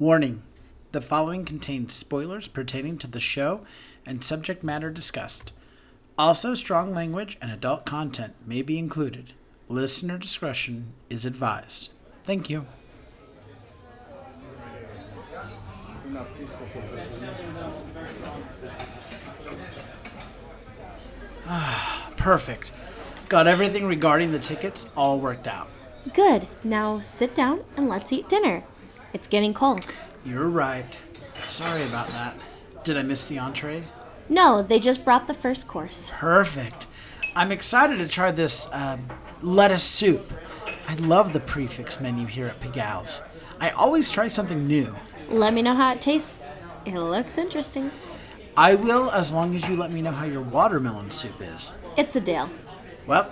Warning the following contains spoilers pertaining to the show and subject matter discussed. Also, strong language and adult content may be included. Listener discretion is advised. Thank you. Ah, perfect. Got everything regarding the tickets all worked out. Good. Now sit down and let's eat dinner. It's getting cold. You're right. Sorry about that. Did I miss the entree? No, they just brought the first course. Perfect. I'm excited to try this uh, lettuce soup. I love the prefix menu here at Pigal's. I always try something new. Let me know how it tastes. It looks interesting. I will as long as you let me know how your watermelon soup is. It's a deal. Well,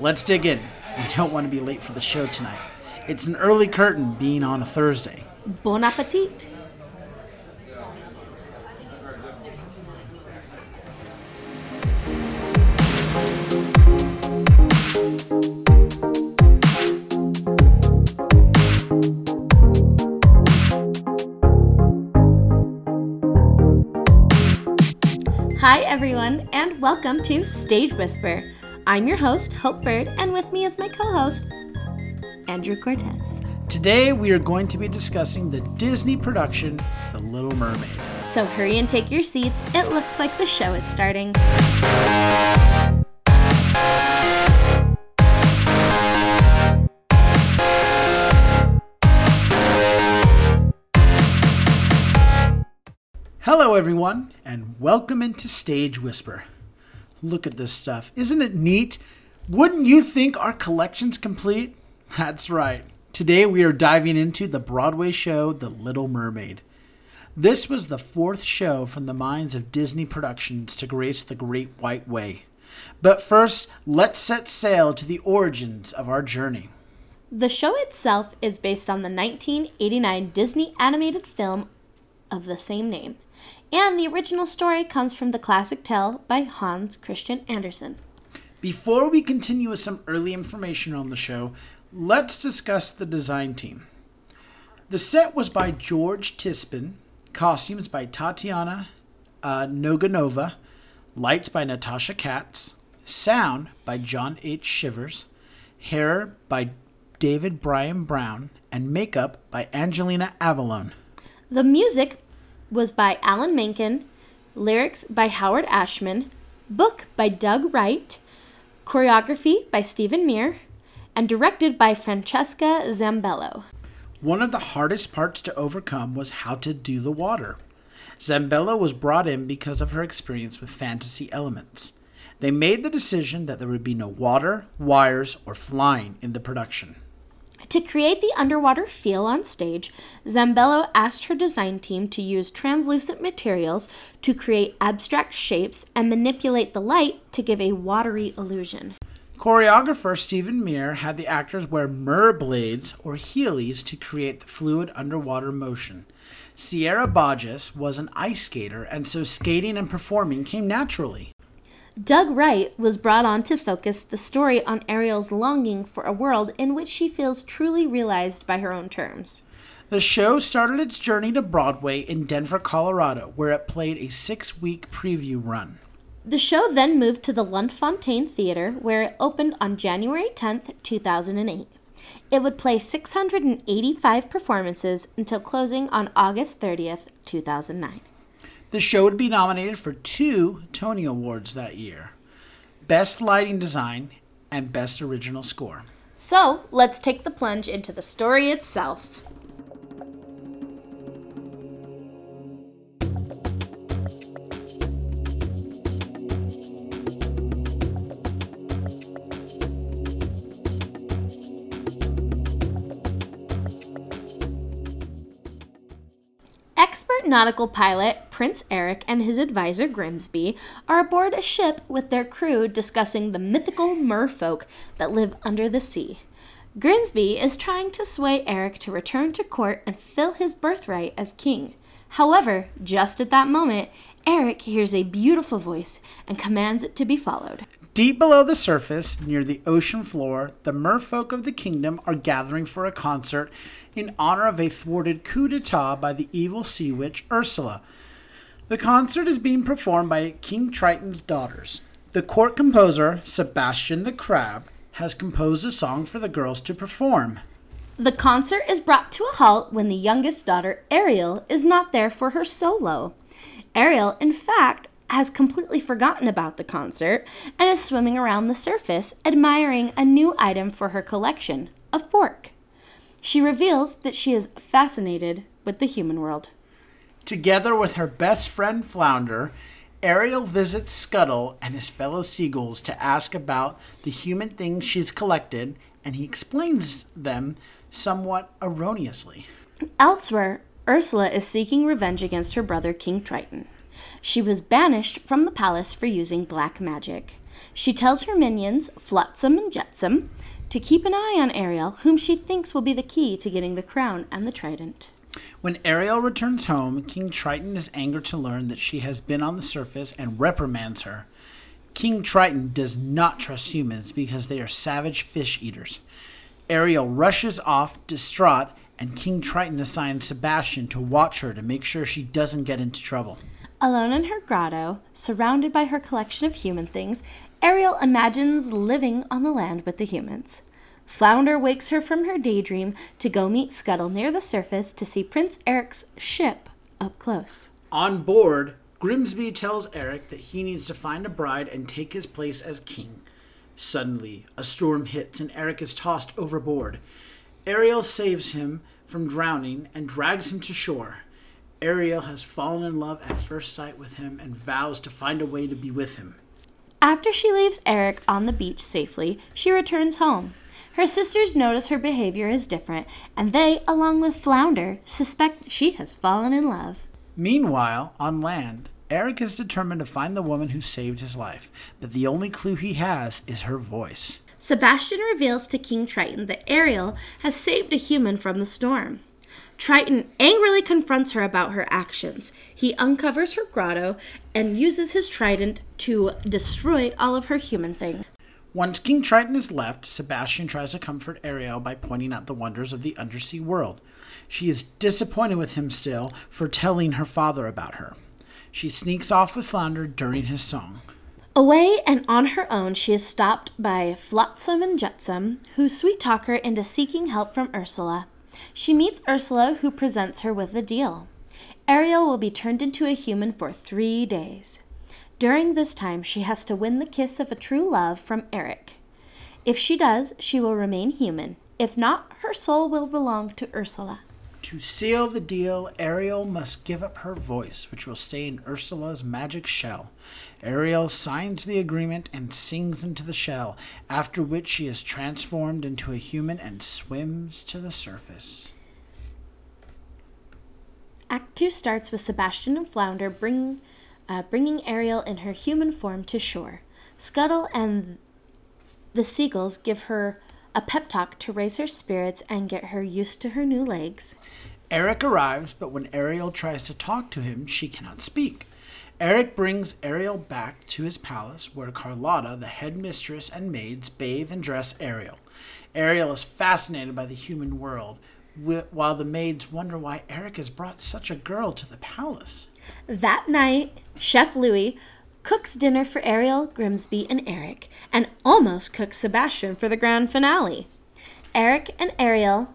let's dig in. We don't want to be late for the show tonight. It's an early curtain being on a Thursday. Bon appetit. Hi, everyone, and welcome to Stage Whisper. I'm your host, Hope Bird, and with me is my co host, Andrew Cortez. Today we are going to be discussing the Disney production, The Little Mermaid. So hurry and take your seats. It looks like the show is starting. Hello, everyone, and welcome into Stage Whisper. Look at this stuff. Isn't it neat? Wouldn't you think our collection's complete? That's right. Today we are diving into the Broadway show The Little Mermaid. This was the fourth show from the minds of Disney Productions to grace the Great White Way. But first, let's set sail to the origins of our journey. The show itself is based on the 1989 Disney animated film of the same name, and the original story comes from the classic tale by Hans Christian Andersen. Before we continue with some early information on the show, let's discuss the design team. The set was by George Tsypin, costumes by Tatiana uh, Noginova, lights by Natasha Katz, sound by John H. Shivers, hair by David Brian Brown, and makeup by Angelina Avallone. The music was by Alan Menken, lyrics by Howard Ashman, book by Doug Wright, choreography by Stephen Mear, and directed by Francesca Zambello. One of the hardest parts to overcome was how to do the water. Zambello was brought in because of her experience with fantasy elements. They made the decision that there would be no water, wires, or flying in the production. To create the underwater feel on stage, Zambello asked her design team to use translucent materials to create abstract shapes and manipulate the light to give a watery illusion. Choreographer Stephen Mear had the actors wear mer blades or heelys to create the fluid underwater motion. Sierra Boggess was an ice skater, and so skating and performing came naturally. Doug Wright was brought on to focus the story on Ariel's longing for a world in which she feels truly realized by her own terms. The show started its journey to Broadway in Denver, Colorado, where it played a six week preview run. The show then moved to the Lunt-Fontanne Theater, where it opened on January 10th, 2008. It would play 685 performances until closing on August 30th, 2009. The show would be nominated for two Tony Awards that year Best Lighting Design and Best Original Score. So, let's take the plunge into the story itself. Nautical pilot Prince Eric and his advisor Grimsby are aboard a ship with their crew discussing the mythical merfolk that live under the sea. Grimsby is trying to sway Eric to return to court and fill his birthright as king. However, just at that moment, Eric hears a beautiful voice and commands it to be followed. Deep below the surface, near the ocean floor, the merfolk of the kingdom are gathering for a concert in honor of a thwarted coup d'etat by the evil sea witch Ursula. The concert is being performed by King Triton's daughters. The court composer, Sebastian the Crab, has composed a song for the girls to perform. The concert is brought to a halt when the youngest daughter, Ariel, is not there for her solo. Ariel, in fact, has completely forgotten about the concert and is swimming around the surface, admiring a new item for her collection a fork. She reveals that she is fascinated with the human world. Together with her best friend Flounder, Ariel visits Scuttle and his fellow seagulls to ask about the human things she's collected, and he explains them somewhat erroneously. Elsewhere, Ursula is seeking revenge against her brother King Triton. She was banished from the palace for using black magic. She tells her minions, Flotsam and Jetsam, to keep an eye on Ariel, whom she thinks will be the key to getting the crown and the trident. When Ariel returns home, King Triton is angered to learn that she has been on the surface and reprimands her. King Triton does not trust humans because they are savage fish eaters. Ariel rushes off, distraught, and King Triton assigns Sebastian to watch her to make sure she doesn't get into trouble. Alone in her grotto, surrounded by her collection of human things, Ariel imagines living on the land with the humans. Flounder wakes her from her daydream to go meet Scuttle near the surface to see Prince Eric's ship up close. On board, Grimsby tells Eric that he needs to find a bride and take his place as king. Suddenly, a storm hits and Eric is tossed overboard. Ariel saves him from drowning and drags him to shore. Ariel has fallen in love at first sight with him and vows to find a way to be with him. After she leaves Eric on the beach safely, she returns home. Her sisters notice her behavior is different, and they, along with Flounder, suspect she has fallen in love. Meanwhile, on land, Eric is determined to find the woman who saved his life, but the only clue he has is her voice. Sebastian reveals to King Triton that Ariel has saved a human from the storm. Triton angrily confronts her about her actions. He uncovers her grotto and uses his trident to destroy all of her human things. Once King Triton is left, Sebastian tries to comfort Ariel by pointing out the wonders of the undersea world. She is disappointed with him still for telling her father about her. She sneaks off with Flounder during his song. Away and on her own, she is stopped by Flotsam and Jetsam, who sweet talk her into seeking help from Ursula. She meets Ursula, who presents her with a deal. Ariel will be turned into a human for three days. During this time, she has to win the kiss of a true love from Eric. If she does, she will remain human. If not, her soul will belong to Ursula. To seal the deal, Ariel must give up her voice, which will stay in Ursula's magic shell. Ariel signs the agreement and sings into the shell, after which she is transformed into a human and swims to the surface. Act 2 starts with Sebastian and Flounder bring, uh, bringing Ariel in her human form to shore. Scuttle and the seagulls give her a pep talk to raise her spirits and get her used to her new legs. Eric arrives, but when Ariel tries to talk to him, she cannot speak. Eric brings Ariel back to his palace, where Carlotta, the head mistress, and maids bathe and dress Ariel. Ariel is fascinated by the human world, while the maids wonder why Eric has brought such a girl to the palace. That night, Chef Louis cooks dinner for Ariel, Grimsby, and Eric, and almost cooks Sebastian for the grand finale. Eric and Ariel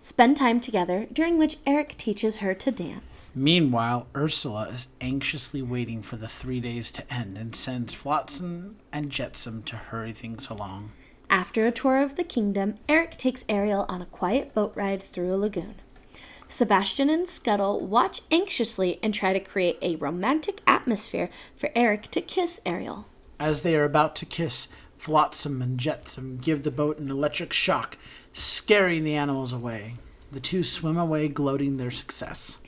spend time together, during which Eric teaches her to dance. Meanwhile, Ursula is anxiously waiting for the three days to end and sends Flotsam and Jetsam to hurry things along. After a tour of the kingdom, Eric takes Ariel on a quiet boat ride through a lagoon. Sebastian and Scuttle watch anxiously and try to create a romantic atmosphere for Eric to kiss Ariel. As they are about to kiss, Flotsam and Jetsam give the boat an electric shock scaring the animals away. The two swim away, gloating their success.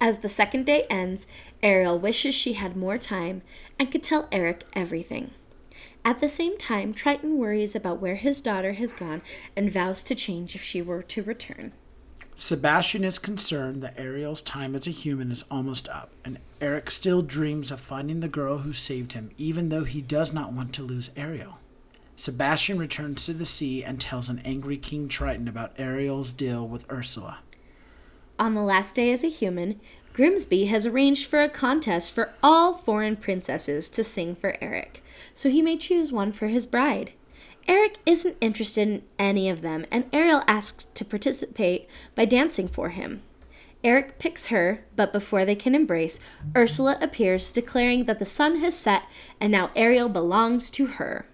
As the second day ends, Ariel wishes she had more time and could tell Eric everything. At the same time, Triton worries about where his daughter has gone and vows to change if she were to return. Sebastian is concerned that Ariel's time as a human is almost up, and Eric still dreams of finding the girl who saved him, even though he does not want to lose Ariel. Sebastian returns to the sea and tells an angry King Triton about Ariel's deal with Ursula. On the last day as a human, Grimsby has arranged for a contest for all foreign princesses to sing for Eric, so he may choose one for his bride. Eric isn't interested in any of them, and Ariel asks to participate by dancing for him. Eric picks her, but before they can embrace, Ursula appears, declaring that the sun has set and now Ariel belongs to her.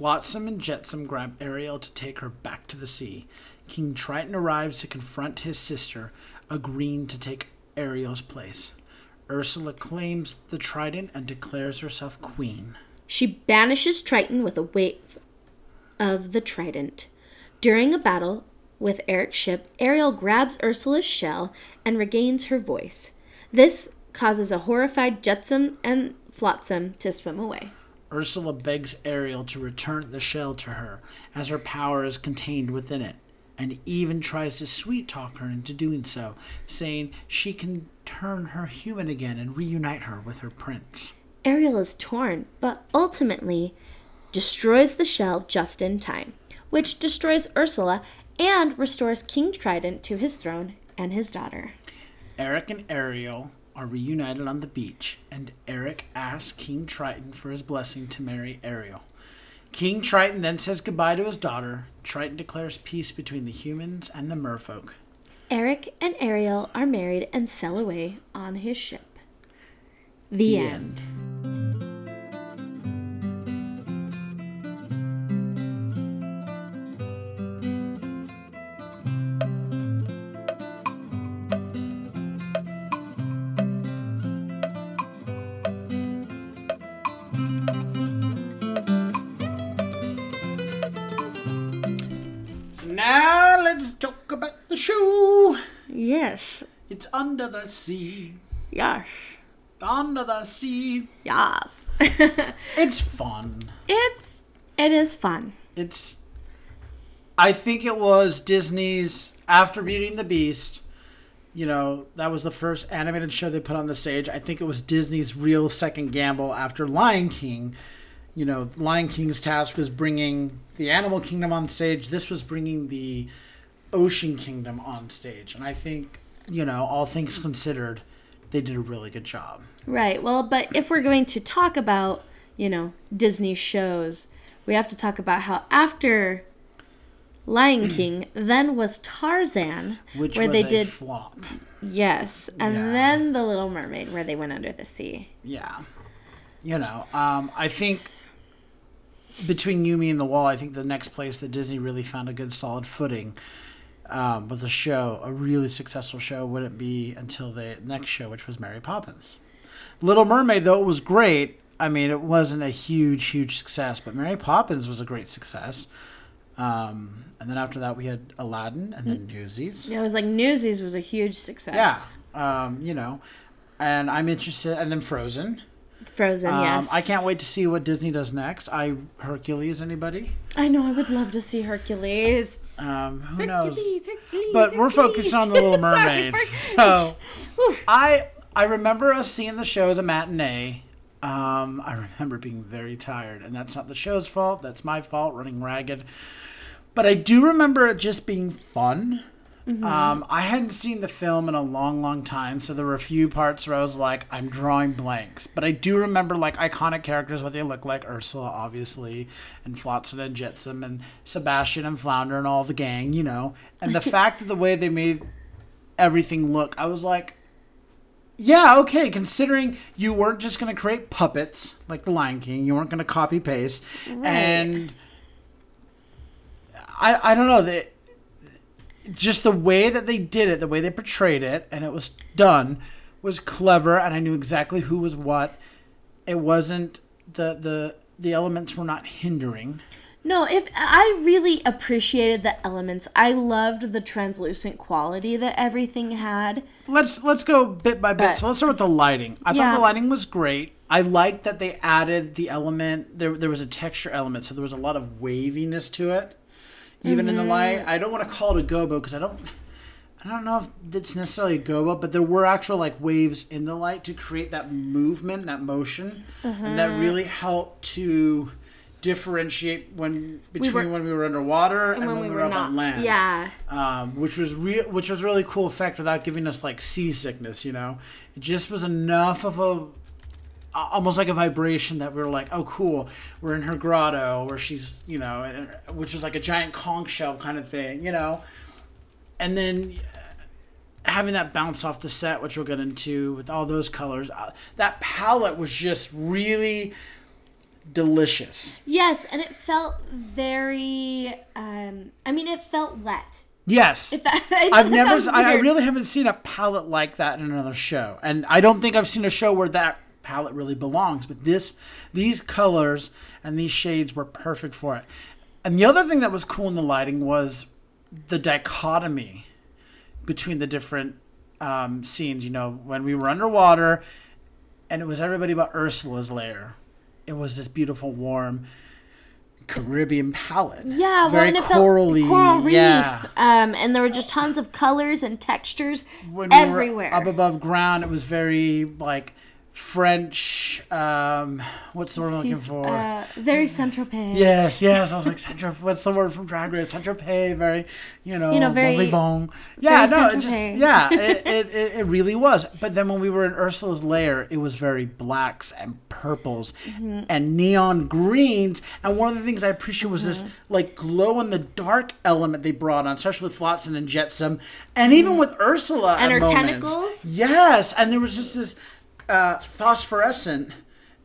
Flotsam and Jetsam grab Ariel to take her back to the sea. King Triton arrives to confront his sister, agreeing to take Ariel's place. Ursula claims the trident and declares herself queen. She banishes Triton with a wave of the trident. During a battle with Eric's ship, Ariel grabs Ursula's shell and regains her voice. This causes a horrified Jetsam and Flotsam to swim away. Ursula begs Ariel to return the shell to her, as her power is contained within it, and even tries to sweet talk her into doing so, saying she can turn her human again and reunite her with her prince. Ariel is torn, but ultimately destroys the shell just in time, which destroys Ursula and restores King Trident to his throne and his daughter. Eric and Ariel are reunited on the beach, and Eric asks King Triton for his blessing to marry Ariel. King Triton then says goodbye to his daughter. Triton declares peace between the humans and the merfolk. Eric and Ariel are married and sail away on his ship. The, The end. So under the sea. Yes. Under the sea. Yes. It's fun. it's it is fun. It's. I think it was Disney's after Beauty and the Beast. You know, that was the first animated show they put on the stage. I think it was Disney's real second gamble after Lion King. You know, Lion King's task was bringing the animal kingdom on stage. This was bringing the ocean kingdom on stage. And I think, you know, all things considered, they did a really good job. Right. Well, but if we're going to talk about, you know, Disney shows, we have to talk about how after Lion King, then was Tarzan, Which where was they a did flop. yes, and Yeah. then The Little Mermaid, where they went under the sea. yeah you know um, i think between you me and the wall i think the next place that disney really found a good solid footing um, with a show a really successful show wouldn't be until the next show which was mary poppins little mermaid though it was great i mean it wasn't a huge huge success but mary poppins was a great success um, and then after that we had aladdin and then newsies Yeah, It was like Newsies was a huge yeah success. um, you know and i'm interested and then frozen Frozen, Um, yes. I can't wait to see what Disney does next. I Hercules, anybody? I know. I would love to see Hercules. Um, who knows? Hercules, Hercules, But we're Hercules. focused on the Little Mermaid. Hercules. so I I remember us seeing the show as a matinee. Um, I remember being very tired, and that's not the show's fault. That's my fault, running ragged. But I do remember it just being fun. Mm-hmm. Um, I hadn't seen the film in a long, long time, so there were a few parts where I was like, I'm drawing blanks. But I do remember like iconic characters, what they look like Ursula, obviously, and Flotsam and Jetsam, and Sebastian and Flounder, and all the gang, you know. And the fact that the way they made everything look, I was like, yeah, okay, considering you weren't just going to create puppets like The Lion King, you weren't going to copy paste. And I, I don't know, they, just the way that they did it, the way they portrayed it, and it was done was clever, and I knew exactly who was what. It wasn't the the the elements were not hindering. No, if I really appreciated the elements. I loved the translucent quality that everything had. Let's let's go bit by bit. But- so let's start with the lighting. I Yeah. thought the lighting was great. I liked that they added the element. There there was a texture element, so there was a lot of waviness to it, even in the Mm-hmm. light. I don't want to call it a gobo because I don't. I don't know if it's necessarily a gobo, but there were actual like waves in the light to create that movement, that motion, and that Mm-hmm. really helped to differentiate when between were- when we were underwater and, And when, we were, up on land. Yeah. um, which was real, which was really cool effect without giving us like seasickness. You know, it just was enough of a- almost like a vibration that we were like, oh, cool, we're in her grotto where she's, you know, which was like a giant conch shell kind of thing, you know, and then uh, having that bounce off the set, which we'll get into with all those colors, uh, that palette was just really delicious. Yes, and it felt very. Um, I mean, it felt wet. Yes. That, I've never, I, I really haven't seen a palette like that in another show, and I don't think I've seen a show where that palette really belongs. But this, these colors and these shades were perfect for it. And the other thing that was cool in the lighting was the dichotomy between the different um, scenes. You know, when we were underwater, and it was everybody but Ursula's lair. It was this beautiful, warm Caribbean palette. Yeah, well, very felt corally. coral reef. yeah. Um, and there were just tons of colors and textures when we everywhere. were up above ground, it was very like French. Um, what's the word I'm looking for? Uh, very Saint Tropez. yes, yes. I was like Central. What's the word from Drag Race? Central Pay. Very, you know, You know, very- bon. Yeah, very no, it just yeah, it, it, it, really was. But then when we were in Ursula's lair, it was very blacks and purples Mm-hmm. and neon greens. And one of the things I appreciate was this Mm-hmm. like glow in the dark element they brought on, especially with Flotsam and Jetsam, and even with Ursula Mm-hmm. And her moments. tentacles? Yes, and there was just this uh, phosphorescent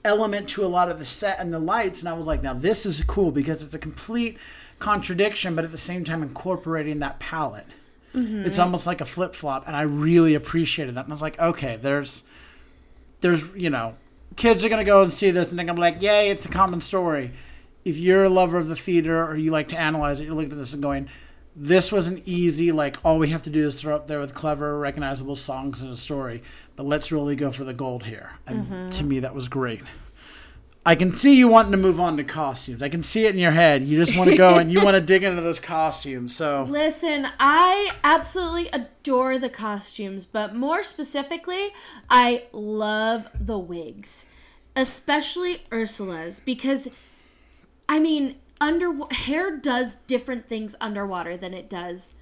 element to a lot of the set and the lights, and I was like, now this is cool because it's a complete contradiction, but at the same time incorporating that palette. It's almost like a flip flop, and I really appreciated that. And I was like, okay, there's, there's, you know, kids are gonna go and see this, and they're gonna be like, yay, it's a common story. If you're a lover of the theater or you like to analyze it, you're looking at this and going, this was an easy like all we have to do is throw up there with clever recognizable songs and a story but let's really go for the gold here. And mm-hmm. to me that was great. I can see you wanting to move on to costumes. I can see it in your head. You just want to go and you want to dig into those costumes so. Listen, I absolutely adore the costumes, but more specifically, I love the wigs, especially Ursula's, because I mean, under hair does different things underwater than it does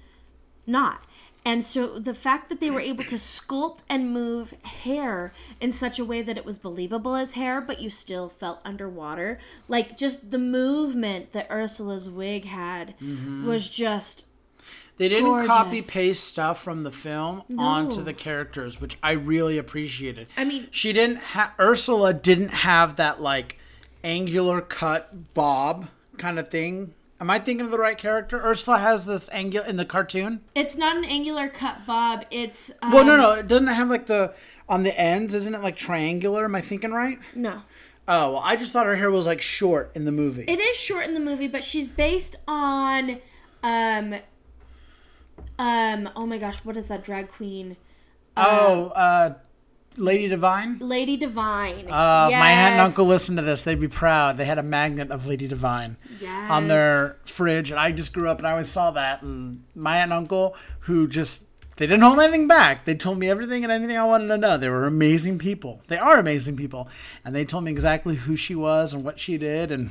not. And so the fact that they were able to sculpt and move hair in such a way that it was believable as hair, but you still felt underwater, like just the movement that Ursula's wig had mm-hmm. was just they didn't Gorgeous. copy paste stuff from the film onto the characters which i really appreciated I mean- she didn't have ursula didn't have that like angular cut bob kind of thing am i thinking of the right character ursula has this angular in the cartoon It's not an angular cut bob. It's um, Well, no, no, it doesn't have like the on the ends. Isn't it like triangular? Am I thinking right? no. Oh, well, I just thought her hair was like short in the movie. It is short in the movie, but she's based on um um oh my gosh, what is that drag queen? oh, uh, Lady Divine. Lady Divine. Uh, My aunt and uncle listened to this. They'd be proud. They had a magnet of Lady Divine on their fridge, and I just grew up and I always saw that. And my aunt and uncle, who just they didn't hold anything back. They told me everything and anything I wanted to know. They were amazing people. They are amazing people, and they told me exactly who she was and what she did. And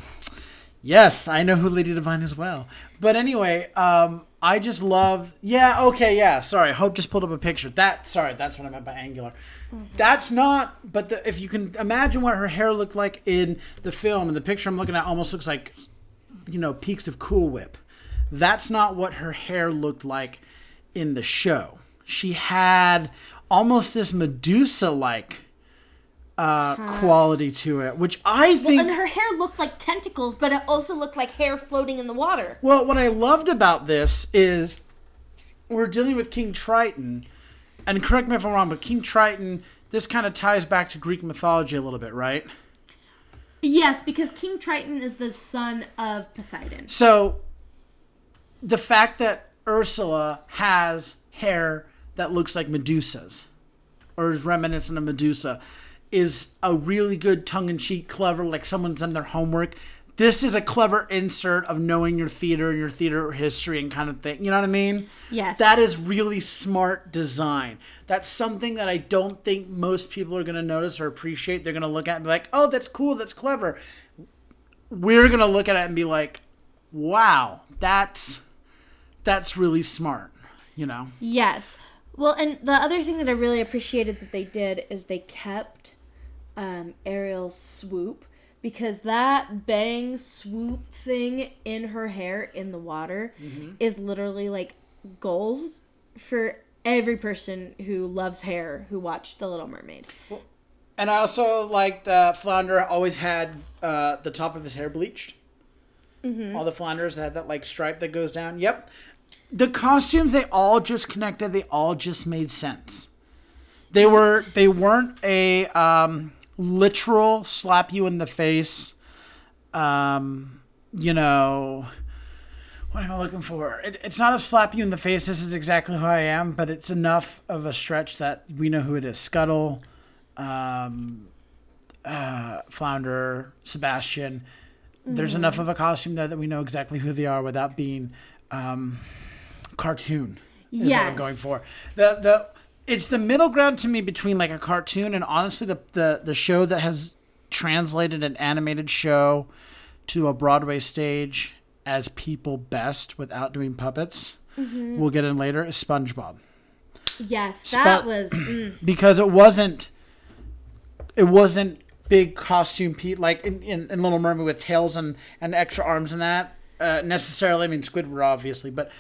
yes, I know who Lady Divine is well. But anyway, um, I just love. Yeah, okay, yeah. Sorry, Hope just pulled up a picture. That sorry, that's what I meant by angular. That's not. But the, if you can imagine what her hair looked like in the film, and the picture I'm looking at almost looks like, you know, peaks of Cool Whip. That's not what her hair looked like in the show. She had almost this Medusa-like uh, quality to it, which I think. and her hair looked like tentacles, but it also looked like hair floating in the water. Well, what I loved about this is we're dealing with King Triton, and correct me if I'm wrong, but King Triton, this kind of ties back to Greek mythology a little bit, right? Yes, because King Triton is the son of Poseidon. So the fact that Ursula has hair that looks like Medusa's, or is reminiscent of Medusa, is a really good tongue in cheek, clever, like someone's done their homework this is a clever insert of knowing your theater and your theater history and kind of thing. You know what I mean? Yes. That is really smart design. That's something that I don't think most people are going to notice or appreciate. They're going to look at and be like, "Oh, that's cool. That's clever." We're going to look at it and be like, "Wow, that's that's really smart." You know? Yes. Well, and the other thing that I really appreciated that they did is they kept um, Ariel's swoop because that bang swoop thing in her hair in the water is literally like goals for every person who loves hair who watched The Little Mermaid. And I also liked uh, Flounder always had uh, the top of his hair bleached. All the Flounders had that like stripe that goes down. Yep. The costumes they all just connected. They all just made sense. They were they weren't a um, literal slap you in the face. Um, you know, what am I looking for? It, it's not a slap you in the face. This is exactly who I am, but it's enough of a stretch that we know who it is. Scuttle, um, uh, Flounder, Sebastian. There's enough of a costume there that we know exactly who they are without being um, cartoon. what I'm Yes. going for the the. It's the middle ground to me between like a cartoon and honestly the the, the show that has translated an animated show to a Broadway stage as people best without doing puppets. We'll get in later is SpongeBob Yes, that Spo- was. Mm, because it wasn't it wasn't big costume Pete like in, in, in Little Mermaid with tails and, and extra arms and that uh, necessarily. I mean Squidward obviously, but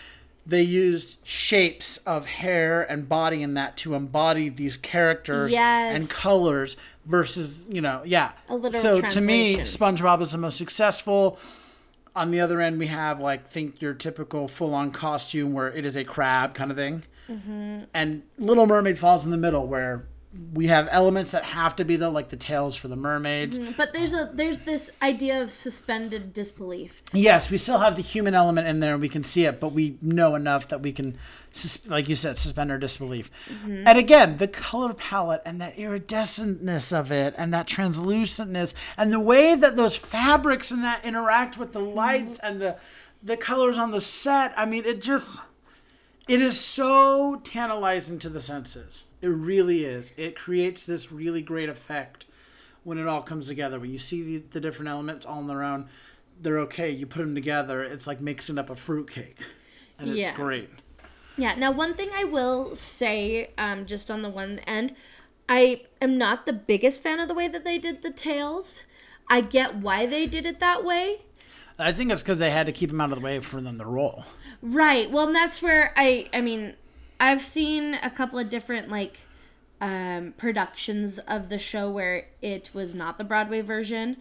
they used shapes of hair and body in that to embody these characters Yes. and colors versus you know yeah. So to me. SpongeBob is the most successful. On the other end, we have like think your typical full-on costume where it is a crab kind of thing, Mm-hmm. and Little Mermaid falls in the middle where we have elements that have to be the like the tails for the mermaids. Mm, but there's a there's this idea of suspended disbelief. Yes, we still have the human element in there, and we can see it, but we know enough that we can, like you said, suspend our disbelief. Mm-hmm. And again, the color palette and that iridescentness of it, and that translucentness, and the way that those fabrics and that interact with the mm-hmm. lights and the the colors on the set. I mean, it just it is so tantalizing to the senses. It really is. It creates this really great effect when it all comes together. When you see the, the different elements all on their own, they're okay. You put them together, it's like mixing up a fruitcake. And it's Yeah. great. Yeah. Now, one thing I will say, um, just on the one end, I am not the biggest fan of the way that they did the tails. I get why they did it that way. I think it's because they had to keep them out of the way for them to roll. Right. Well, and that's where I I mean, I've seen a couple of different like um productions of the show where it was not the Broadway version.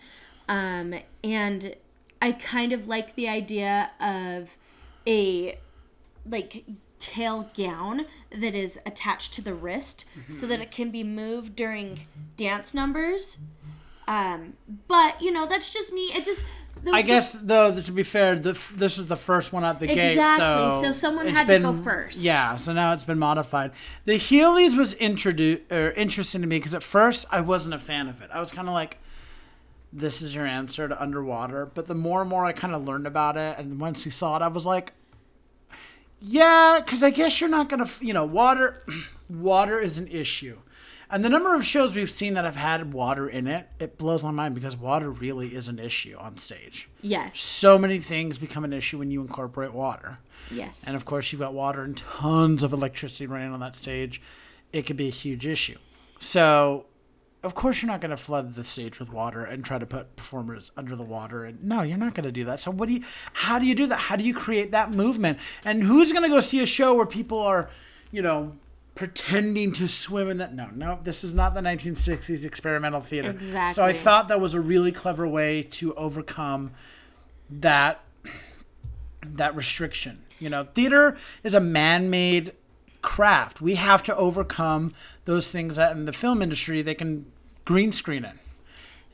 Um and I kind of like the idea of a like tail gown that is attached to the wrist so that it can be moved during dance numbers. Um but you know, that's just me. It just the, I guess, though, to be fair, the, this is the first one out the gate. Exactly, So, so someone had to go first. Yeah, so now it's been modified. The Heelys was introduced or interesting to me because at first I wasn't a fan of it. I was kind of like, this is your answer to underwater. But the more and more I kind of learned about it, and once we saw it, I was like, yeah, because I guess you're not gonna, you know, water, water is an issue, and the number of shows we've seen that have had water in it, it blows my mind because water really is an issue on stage. yes. So many things become an issue when you incorporate water, Yes. and of course you've got water and tons of electricity running on that stage. It could be a huge issue. So, of course, you're not going to flood the stage with water and try to put performers under the water. And no, you're not going to do that. So, what do you? How do you do that? How do you create that movement? And who's going to go see a show where people are, you know, pretending to swim in that? No, no, this is not the 1960s experimental theater. Exactly. So, I thought that was a really clever way to overcome that that restriction. You know, theater is a man-made craft. We have to overcome those things that in the film industry they can green screen it.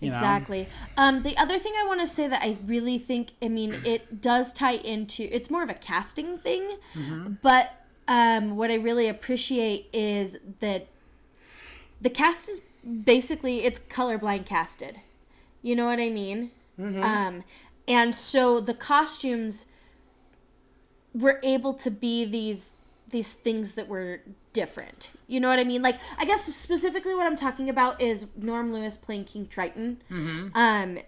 You know? Exactly. Um, the other thing I want to say that I really think, I mean, it does tie into, it's more of a casting thing, Mm-hmm. but um, what I really appreciate is that the cast is basically, it's colorblind casted. You know what I mean? Mm-hmm. Um, and so the costumes were able to be these these things that were different. You know what I mean? Like I guess specifically what I'm talking about is Norm Lewis playing King Triton. Mm-hmm. Um,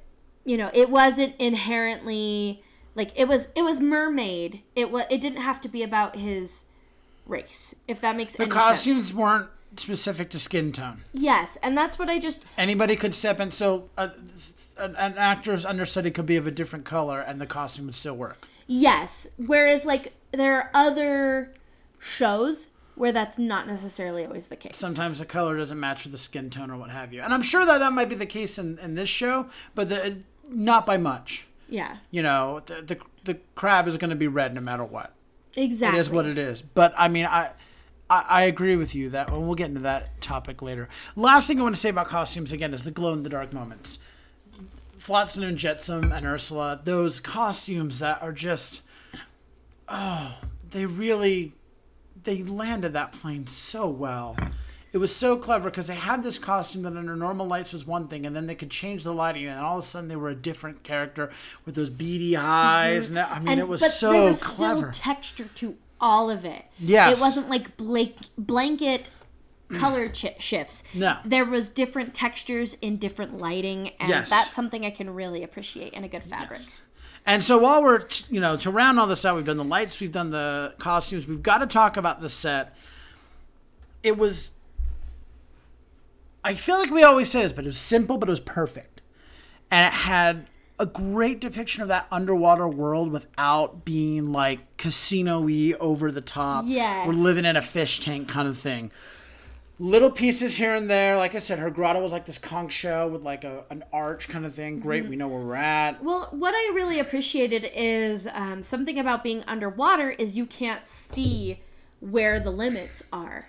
you know, it wasn't inherently like it was it was mermaid. It was it didn't have to be about his race. If that makes sense. The any costumes sense. weren't specific to skin tone. Yes, and that's what I just Anybody could step in. So uh, an, an actor's understudy could be of a different color, and the costume would still work. Yes. Whereas, like, there are other shows where that's not necessarily always the case. Sometimes the color doesn't match with the skin tone or what have you. And I'm sure that that might be the case in, in this show, but the, not by much. Yeah. You know, the the, the crab is going to be red no matter what. Exactly. It is what it is. But I mean, I, I agree with you that and we'll get into that topic later. Last thing I want to say about costumes again is the glow in the dark moments. Flotsam and Jetsam and Ursula, those costumes that are just, oh, they really, they landed that plane so well. It was so clever because they had this costume that under normal lights was one thing, and then they could change the lighting, and all of a sudden they were a different character with those beady mhm. eyes. And I mean, and, it was but so there was clever. still texture to all of it. Yes. It wasn't like blank, blanket color ch- shifts. No. There was different textures in different lighting, and Yes. that's something I can really appreciate in a good fabric. And so while we're, t- you know, to round all this out, we've done the lights, we've done the costumes, we've got to talk about the set. It was, I feel like we always say this, but it was simple, but it was perfect. And it had a great depiction of that underwater world without being like casino y over the top. Yes. We're living in a fish tank kind of thing. Little pieces here and there. Like I said, her grotto was like this conch shell with like a, an arch kind of thing. Great, we know where we're at. Well, what I really appreciated is um, something about being underwater is you can't see where the limits are,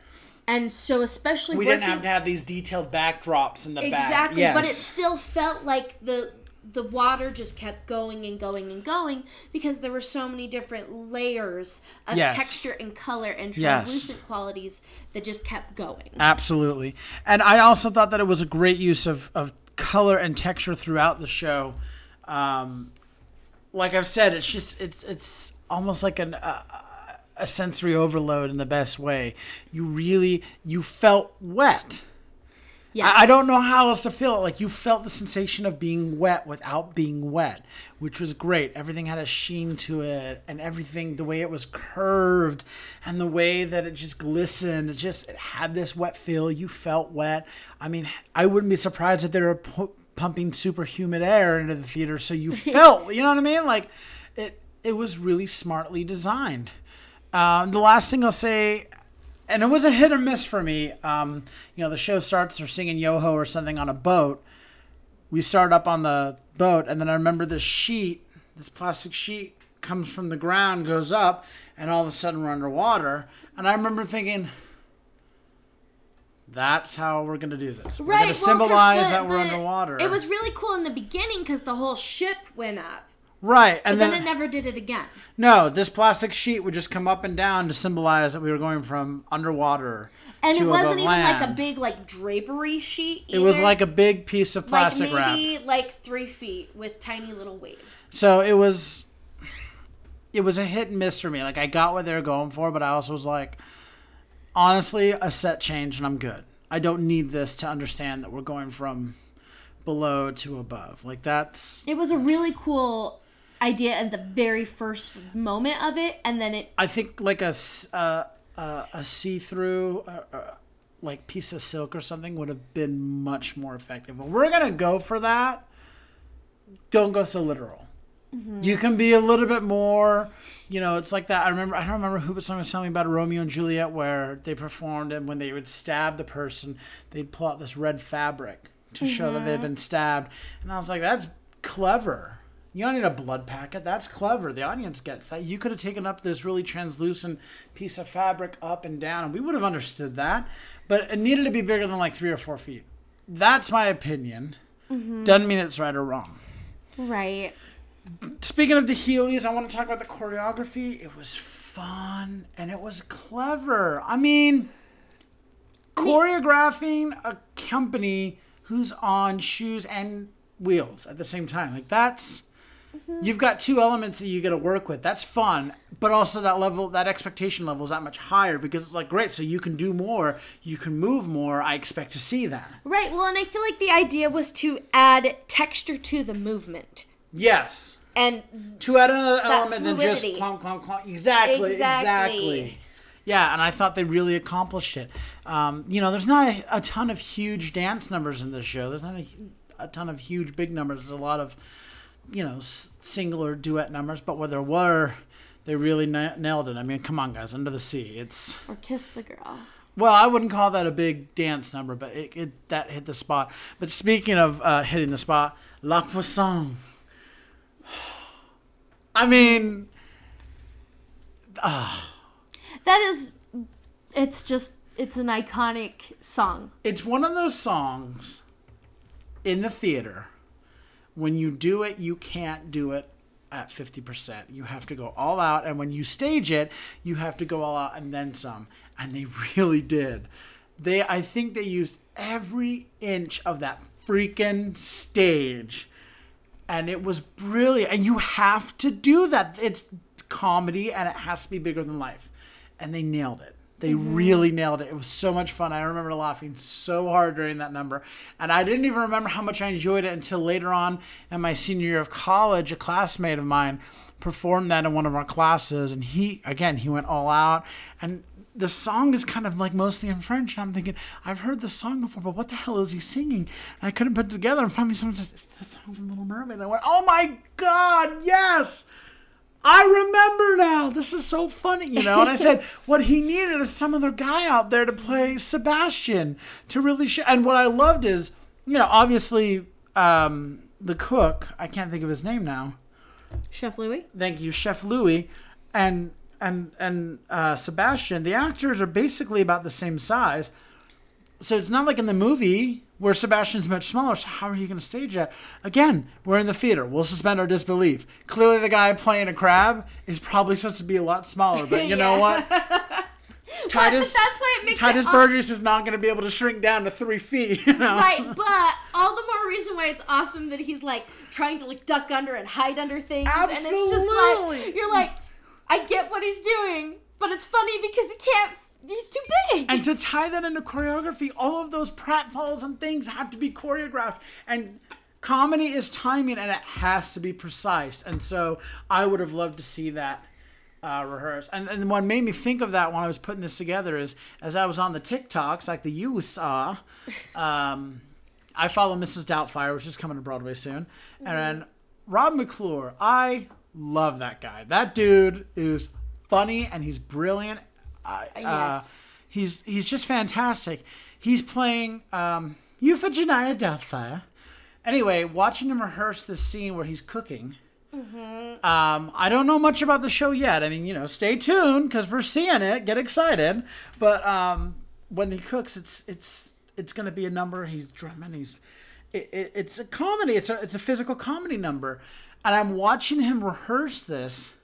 and so especially We working, didn't have to have these detailed backdrops in the back. exactly, Yes. but it still felt like the the water just kept going and going and going because there were so many different layers of Yes. texture and color and Yes. translucent qualities that just kept going. Absolutely. And I also thought that it was a great use of, of color and texture throughout the show. Um, like I've said, it's just it's it's almost like an uh, a sensory overload in the best way. You really you felt wet. Yes. I, I don't know how else to feel it. Like you felt the sensation of being wet without being wet, which was great. Everything had a sheen to it, and everything the way it was curved, and the way that it just glistened. It just it had this wet feel. You felt wet. I mean, I wouldn't be surprised if they were pu- pumping super humid air into the theater, so you felt. you know what I mean? Like it. It was really smartly designed. Um, the last thing I'll say and it was a hit or miss for me. Um, you know, the show starts, they're singing Yoho or something on a boat. We start up on the boat, and then I remember this sheet, this plastic sheet, comes from the ground, goes up, and all of a sudden we're underwater. And I remember thinking, that's how we're going to do this. We're going to well, symbolize the- that we're the- underwater. It was really cool in the beginning because the whole ship went up, right. And then, then, it never did it again. no, this plastic sheet would just come up and down to symbolize that we were going from underwater And to it wasn't even like a big like drapery sheet. It was like a big piece of like plastic wrap. maybe like three feet with tiny little waves. So it was it was a hit and miss for me. Like I got what they were going for, but I also was like, honestly, a set change and I'm good. I don't need this to understand that we're going from below to above. Like that's It was a really cool idea at the very first moment of it, and then it I think like a uh, uh, a see through. Uh, uh, like piece of silk or something would have been much more effective. But we're gonna go for that. Don't go so literal. You can be a little bit more, you know. It's like that. I remember. I don't remember who, but someone was telling me about Romeo and Juliet, where they performed, and when they would stab the person, they'd pull out this red fabric to show that they'd been stabbed. And I was like, that's clever. You don't need a blood packet. That's clever. The audience gets that. You could have taken up this really translucent piece of fabric up and down, and we would have understood that. But it needed to be bigger than like three or four feet. That's my opinion. Mm-hmm. Doesn't mean it's right or wrong. right. Speaking of the Heelys, I want to talk about the choreography. It was fun and it was clever. I mean, choreographing a company who's on shoes and wheels at the same time. Like that's You've got two elements that you got to work with. That's fun, but also that level, that expectation level is that much higher because it's like great. So you can do more, you can move more. I expect to see that. Right. Well, and I feel like the idea was to add texture to the movement. Yes. And To add another element than just fluidity. clonk, clonk, clonk. Exactly, Exactly. exactly. Yeah, and I thought they really accomplished it. Um, you know, there's not a, a ton of huge dance numbers in this show. There's not a, a ton of huge big numbers. There's a lot of, you know, single or duet numbers. But where there were, they really na- nailed it. I mean, come on, guys, Under the Sea. It's or kiss the girl. well, I wouldn't call that a big dance number, but it, it that hit the spot. But speaking of uh, hitting the spot, La Poisson. I mean, That is, it's just, it's an iconic song. it's one of those songs in the theater. When you do it, you can't do it at 50%. You have to go all out. And when you stage it, you have to go all out and then some. And they really did. They, I think they used every inch of that freaking stage. And it was brilliant. And you have to do that. It's comedy and it has to be bigger than life. And they nailed it. They mm-hmm. really nailed it. It was so much fun. I remember laughing so hard during that number. And I didn't even remember how much I enjoyed it until later on in my senior year of college. A classmate of mine performed that in one of our classes. And he, again, he went all out. And the song is kind of like mostly in French. And I'm thinking, I've heard this song before, but what the hell is he singing? And I couldn't put it together. And finally, someone says, It's the song from Little Mermaid. And I went, Oh my God, yes! I remember now. This is so funny, you know. And I said, what he needed is some other guy out there to play Sebastian to really show. And what I loved is, you know, obviously um, the cook. I can't think of his name now. Chef Louis? Thank you, Chef Louis, and and and uh, Sebastian. The actors are basically about the same size. So it's not like in the movie where Sebastian's much smaller. So how are you going to stage that? Again, we're in the theater. We'll suspend our disbelief. Clearly, the guy playing a crab is probably supposed to be a lot smaller. But you know what? Tituss, that's why it makes Tituss it Burgess is not going to be able to shrink down to three feet. You know? Right, but all the more reason why it's awesome that he's like trying to like duck under and hide under things. And it's just like, you're like, I get what he's doing, but it's funny because he can't, he's too big. And to tie that into choreography, all of those pratfalls and things have to be choreographed. And comedy is timing and it has to be precise. And so I would have loved to see that uh, rehearsed. And, and what made me think of that when I was putting this together is as I was on the TikToks, like the you saw, um, I follow Mrs. Doubtfire, which is coming to Broadway soon. And Rob McClure, I love that guy. That dude is funny and he's brilliant. I, uh, Yes. he's he's just fantastic. He's playing um, Euphegenia Doubtfire. Anyway, watching him rehearse this scene where he's cooking. Um, I don't know much about the show yet. I mean, you know, stay tuned because we're seeing it. Get excited. But um, when he cooks, it's it's it's going to be a number. He's drumming. He's it, it, it's a comedy. It's a it's a physical comedy number, and I'm watching him rehearse this.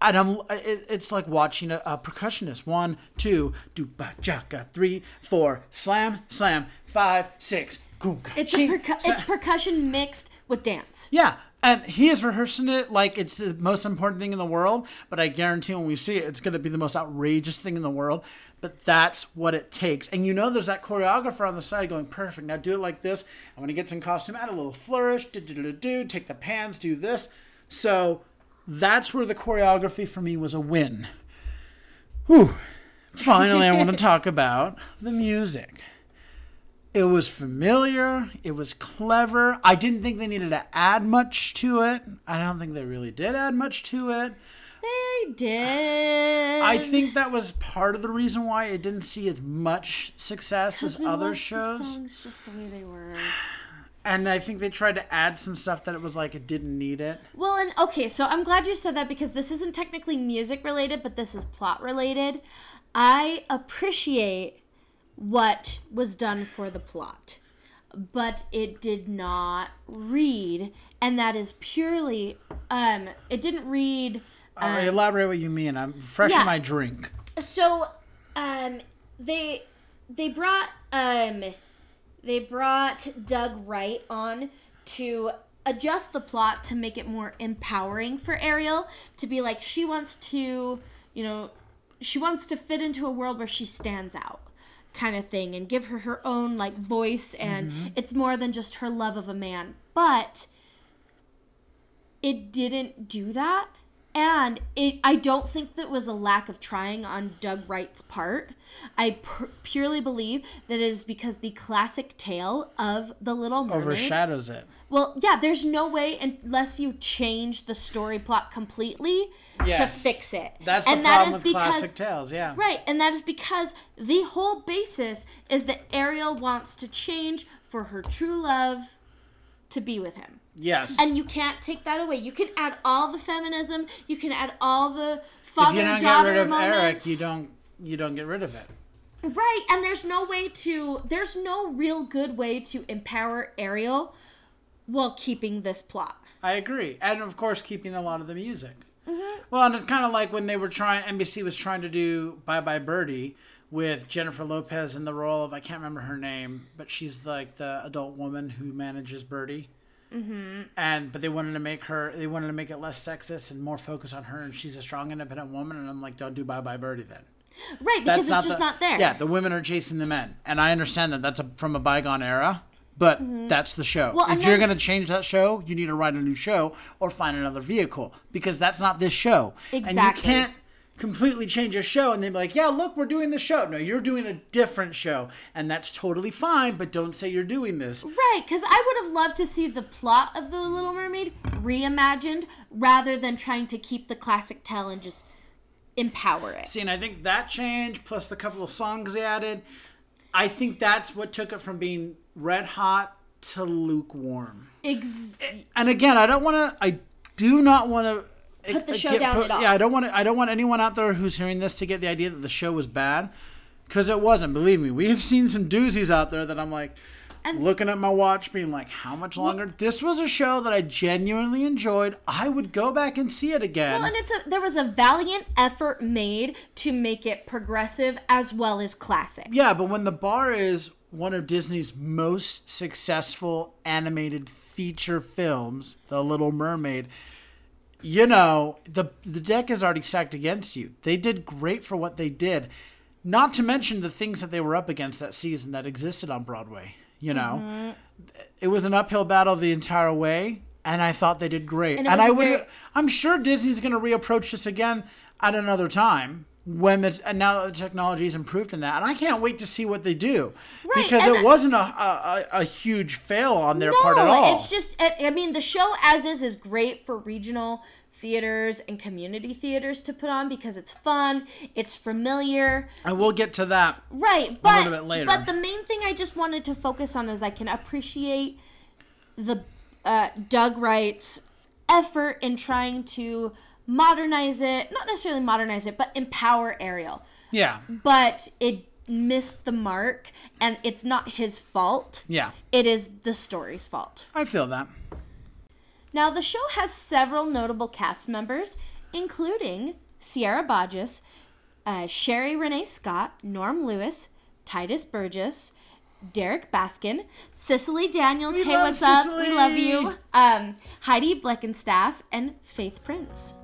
And I'm, uh, it, it's like watching a, a percussionist. One, two, do ba jaka, three, four, slam, slam, five, six, goonka, it's, ching, percu- sa- it's percussion mixed with dance. yeah, and he is rehearsing it like it's the most important thing in the world. But I guarantee when we see it, it's going to be the most outrageous thing in the world. But that's what it takes. And you know, there's that choreographer on the side going, "Perfect. Now do it like this." And when he gets in costume, add a little flourish. Do do do do. Take the pans. Do this. So that's where the choreography for me was a win. Whew. Finally, I want to talk about the music. It was familiar. It was clever. I didn't think they needed to add much to it. I don't think they really did add much to it. They did. I think that was part of the reason why it didn't see as much success as other shows. The songs just the way they were. And I think they tried to add some stuff that it was like it didn't need it. Well, and okay, so I'm glad you said that because this isn't technically music related, but this is plot related. I appreciate what was done for the plot, but it did not read, and that is purely um it didn't read Uh, elaborate what you mean. I'm fresh yeah. in my drink. so um they they brought um they brought Doug Wright on to adjust the plot to make it more empowering for Ariel to be like she wants to, you know, she wants to fit into a world where she stands out kind of thing and give her her own like voice and mm-hmm. it's more than just her love of a man. But it didn't do that. And it, I don't think that was a lack of trying on Doug Wright's part. I pu- purely believe that it is because the classic tale of the Little Mermaid. Overshadows it. Well, yeah, there's no way unless you change the story plot completely Yes. to fix it. That's the that problem with classic tales, yeah. Right, and that is because the whole basis is that Ariel wants to change for her true love to be with him. Yes. And you can't take that away. You can add all the feminism, you can add all the if father you don't get rid of moments. Eric, you don't you don't get rid of it. Right, and there's no way to there's no real good way to empower Ariel while keeping this plot. I agree, and of course, keeping a lot of the music. Mm-hmm. Well, and it's kind of like when they were trying. NBC was trying to do Bye Bye Birdie with Jennifer Lopez in the role of I can't remember her name, but she's like the adult woman who manages Birdie. Mm-hmm. And but they wanted to make her they wanted to make it less sexist and more focus on her, and she's a strong, independent woman. And I'm like, don't do Bye Bye Birdie then. Right, because it's just the- not there. Yeah, the women are chasing the men, and I understand that that's a, from a bygone era, but that's the show. Mm-hmm. Well, if and you're going to change that show, you need to write a new show or find another vehicle because that's not this show. And Exactly. you can't completely change a show and then be like, yeah, look, we're doing the show. No, you're doing a different show, and that's totally fine. But don't say you're doing this. Right, because I would have loved to see the plot of The Little Mermaid reimagined rather than trying to keep the classic tale and just empower it. See, and I think that change plus the couple of songs they added, I think that's what took it from being red hot to lukewarm. Ex- and again, I don't want to. I do not want to Put the show down at all. Yeah, I don't want to. I don't want anyone out there who's hearing this to get the idea that the show was bad, because it wasn't. Believe me, we have seen some doozies out there that I'm like. And- looking at my watch, being like, "How much longer?" this was a show that I genuinely enjoyed. I would go back and see it again. well, and it's a there was a valiant effort made to make it progressive as well as classic. Yeah, but when the bar is one of Disney's most successful animated feature films, The Little Mermaid, you know, the the deck is already stacked against you. They did great for what they did. Not to mention the things that they were up against that season that existed on Broadway. You know, Mm-hmm. it was an uphill battle the entire way, and I thought they did great. And And, I would, very- I'm sure Disney's going to reapproach this again at another time when the now that the technology is improved in that, and I can't wait to see what they do Right, because it wasn't a, a a- a huge fail on their no, part at all. it's just I mean the show as is is great for regional theaters and community theaters to put on because it's fun, it's familiar. and we'll get to that. Right, but little bit later. but the main thing I just wanted to focus on is I can appreciate the uh, Doug Wright's effort in trying to modernize it, not necessarily modernize it, but empower Ariel. Yeah, But it missed the mark, and it's not his fault. yeah, It is the story's fault. I feel that. Now, the show has several notable cast members, including Sierra Boggess, uh, Sherie Rene Scott, Norm Lewis, Tituss Burgess, Derrick Baskin, Cicily Daniels. We hey, what's up? We love you. Um, Heidi Blickenstaff and Faith Prince.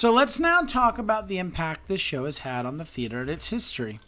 So let's now talk about the impact this show has had on the theater and its history.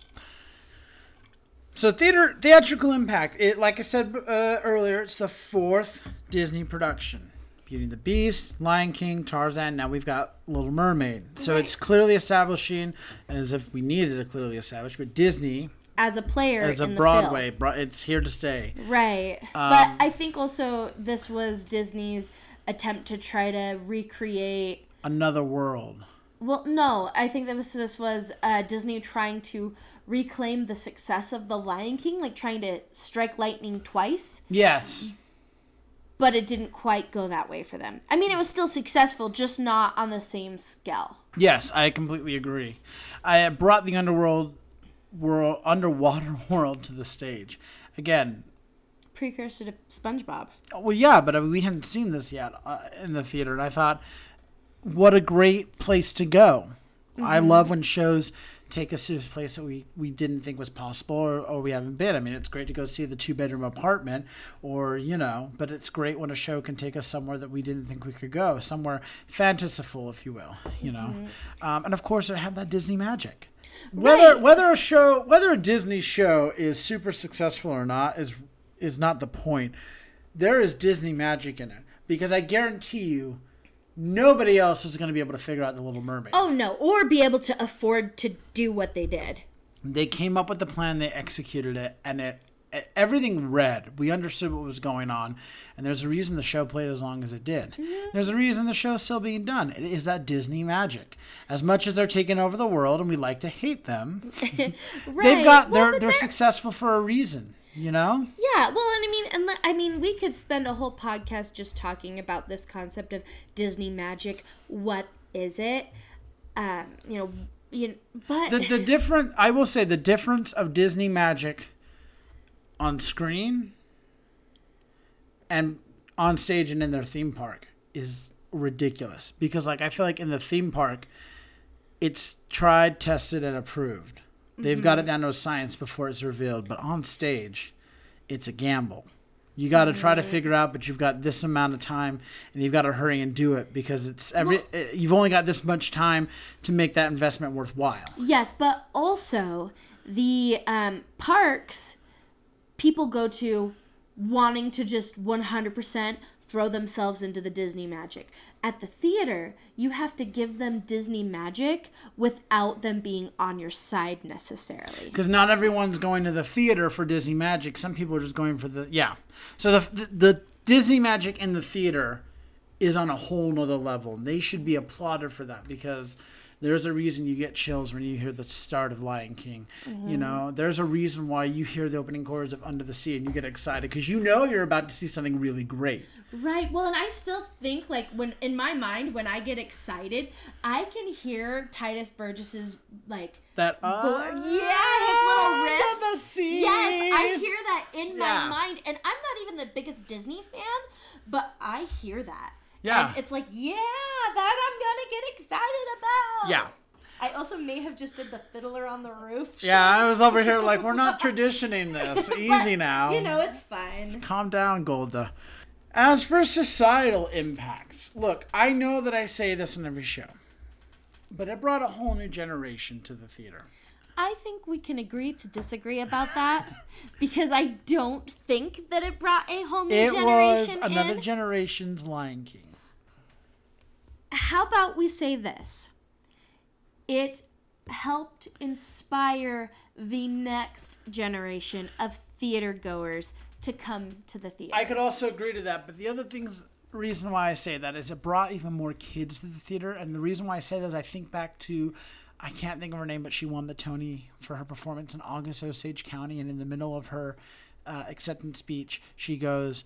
So theater theatrical impact. It, like I said uh, earlier, it's the fourth Disney production. Beauty and the Beast, Lion King, Tarzan. Now we've got Little Mermaid. So it's clearly establishing, as if we needed to clearly establish, but Disney As a player as a in the Broadway, bro- it's here to stay. Right. Um, but I think also this was Disney's attempt to try to recreate Another world. Well, no, I think that this, was uh, Disney trying to reclaim the success of The Lion King, like trying to strike lightning twice, Yes. but it didn't quite go that way for them. I mean, it was still successful, just not on the same scale. Yes, I completely agree. I brought the underworld world, underwater world to the stage. Again, Precursor to SpongeBob. well, yeah, but I mean, we hadn't seen this yet uh, in the theater, and I thought, what a great place to go. I love when shows take us to a place that we, we didn't think was possible or, or we haven't been. I mean, it's great to go see the two bedroom apartment or, you know, but it's great when a show can take us somewhere that we didn't think we could go, somewhere fantastical, if you will, you know. Um, and of course, it had that Disney magic. Whether Right. whether a show whether a Disney show is super successful or not is is not the point. There is Disney magic in it because I guarantee you nobody else is going to be able to figure out the Little Mermaid. Oh no, or be able to afford to do what they did. They came up with the plan, they executed it, and it everything read. We understood what was going on, and there's a reason the show played as long as it did. Mm-hmm. There's a reason the show's still being done. It is that Disney magic. As much as they're taking over the world, and we like to hate them, Right. they've got Well, they're but they're successful for a reason. You know. Yeah, well, and I mean, and le- I mean, we could spend a whole podcast just talking about this concept of Disney magic. What is it? Um, you know, you know, but the the different I will say the difference of Disney magic on screen and on stage and in their theme park is ridiculous because like I feel like in the theme park it's tried, tested and approved. They've got it down to a science before it's revealed, but on stage it's a gamble. You got to try to figure out, but you've got this amount of time, and you've got to hurry and do it because it's every. eh, You've only got this much time to make that investment worthwhile. yes, but also the um, parks people go to wanting to just 100% throw themselves into the Disney magic. At the theater, you have to give them Disney magic without them being on your side necessarily. because not everyone's going to the theater for Disney Magic. Some people are just going for the yeah. So the the, the Disney Magic in the theater is on a whole nother level. They should be applauded for that because there's a reason you get chills when you hear the start of Lion King. You know, there's a reason why you hear the opening chords of Under the Sea and you get excited because you know you're about to see something really great. Right. Well, and I still think like when in my mind when I get excited, I can hear Tituss Burgess's like That Bo- uh, yeah, his little riff. Under the sea. Yes, I hear that in my mind, and I'm not even the biggest Disney fan, but I hear that. Yeah. and it's like yeah, that I'm gonna get excited about. Yeah. I also may have just did the fiddler on the roof. Yeah, I was over here like we're not traditioning this. Easy now. You know, it's fine. Calm down, Golda. As for societal impacts, look, I know that I say this in every show, but it brought a whole new generation to the theater. I think we can agree to disagree about that because I don't think that it brought a whole new generation. It was another in. generation's Lion King. How about we say this? It helped inspire the next generation of theater goers to come to the theater. I could also agree to that, but the other things reason why I say that is it brought even more kids to the theater, and the reason why I say that is I think back to I can't think of her name, but she won the Tony for her performance in August Osage County, and in the middle of her uh, acceptance speech, she goes,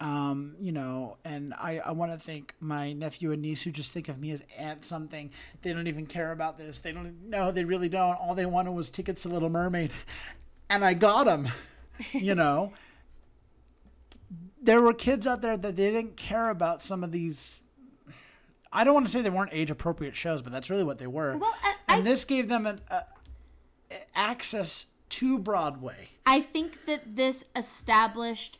um, you know, and I, I want to thank my nephew and niece who just think of me as aunt something. They don't even care about this. They don't. No, they really don't. All they wanted was tickets to Little Mermaid, and I got them. You know, there were kids out there that they didn't care about some of these. I don't want to say they weren't age appropriate shows, but that's really what they were. Well, I- and I- this gave them an, uh, access to Broadway. I think that this established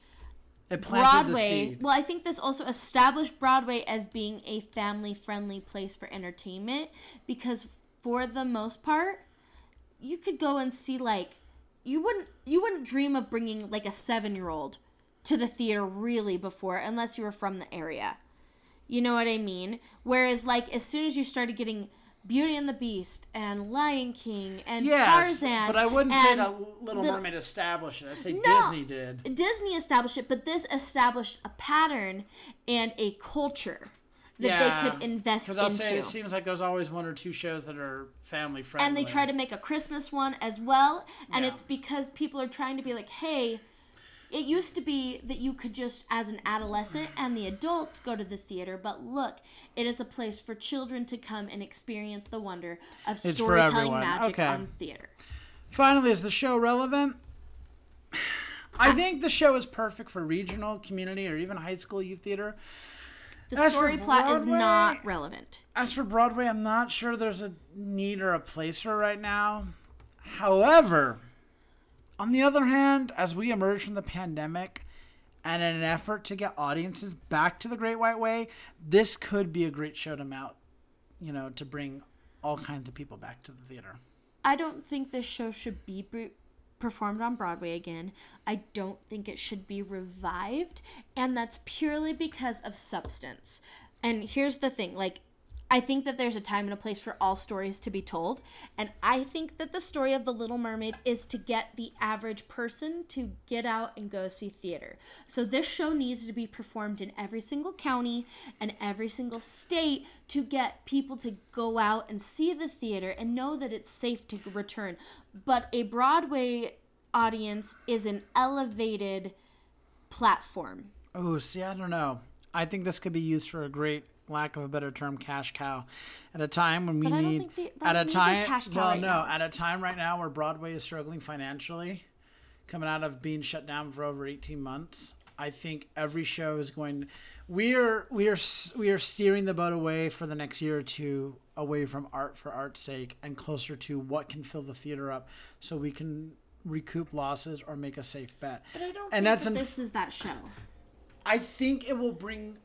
It planted the Broadway. seed. Well, I think this also established Broadway as being a family friendly place for entertainment because for the most part, you could go and see like you wouldn't you wouldn't dream of bringing like a 7-year-old to the theater really before unless you were from the area. You know what I mean? Whereas like as soon as you started getting Beauty and the Beast and Lion King and Yes, Tarzan but I wouldn't say that Little the- Mermaid established it. I'd say No. Disney did. Disney established it, but this established a pattern and a culture that they could invest Because I'll into. say it seems like there's always one or two shows that are family friendly. and they try to make a Christmas one as well, and Yeah. it's because people are trying to be like, hey, it used to be that you could just, as an adolescent and the adults, go to the theater, but look, it is a place for children to come and experience the wonder of for storytelling magic Okay. on theater. Finally, is the show relevant? I think the show is perfect for regional, community, or even high school youth theater. The As story plot is not relevant. As for Broadway, I'm not sure there's a need or a place for it right now. However, on the other hand, as we emerge from the pandemic and in an effort to get audiences back to the Great White Way, this could be a great show to mount, you know, to bring all kinds of people back to the theater. I don't think this show should be performed on Broadway again. I don't think it should be revived, and that's purely because of substance. And here's the thing, like I think that there's a time and a place for all stories to be told, and I think that the story of The Little Mermaid is to get the average person to get out and go see theater. So this show needs to be performed in every single county and every single state to get people to go out and see the theater and know that it's safe to return. But a Broadway audience is an elevated platform. Oh, see, I don't know. I think this could be used for a great, lack of a better term, cash cow. At a time when we But I don't need, the- at a time, cash well, right no, now. at a time right now where Broadway is struggling financially, coming out of being shut down for over eighteen months. I think every show is going. We are we are we are steering the boat away for the next year or two away from art for art's sake and closer to what can fill the theater up, so we can recoup losses or make a safe bet. But I don't and think that's that unf- this is that show. I think it will bring.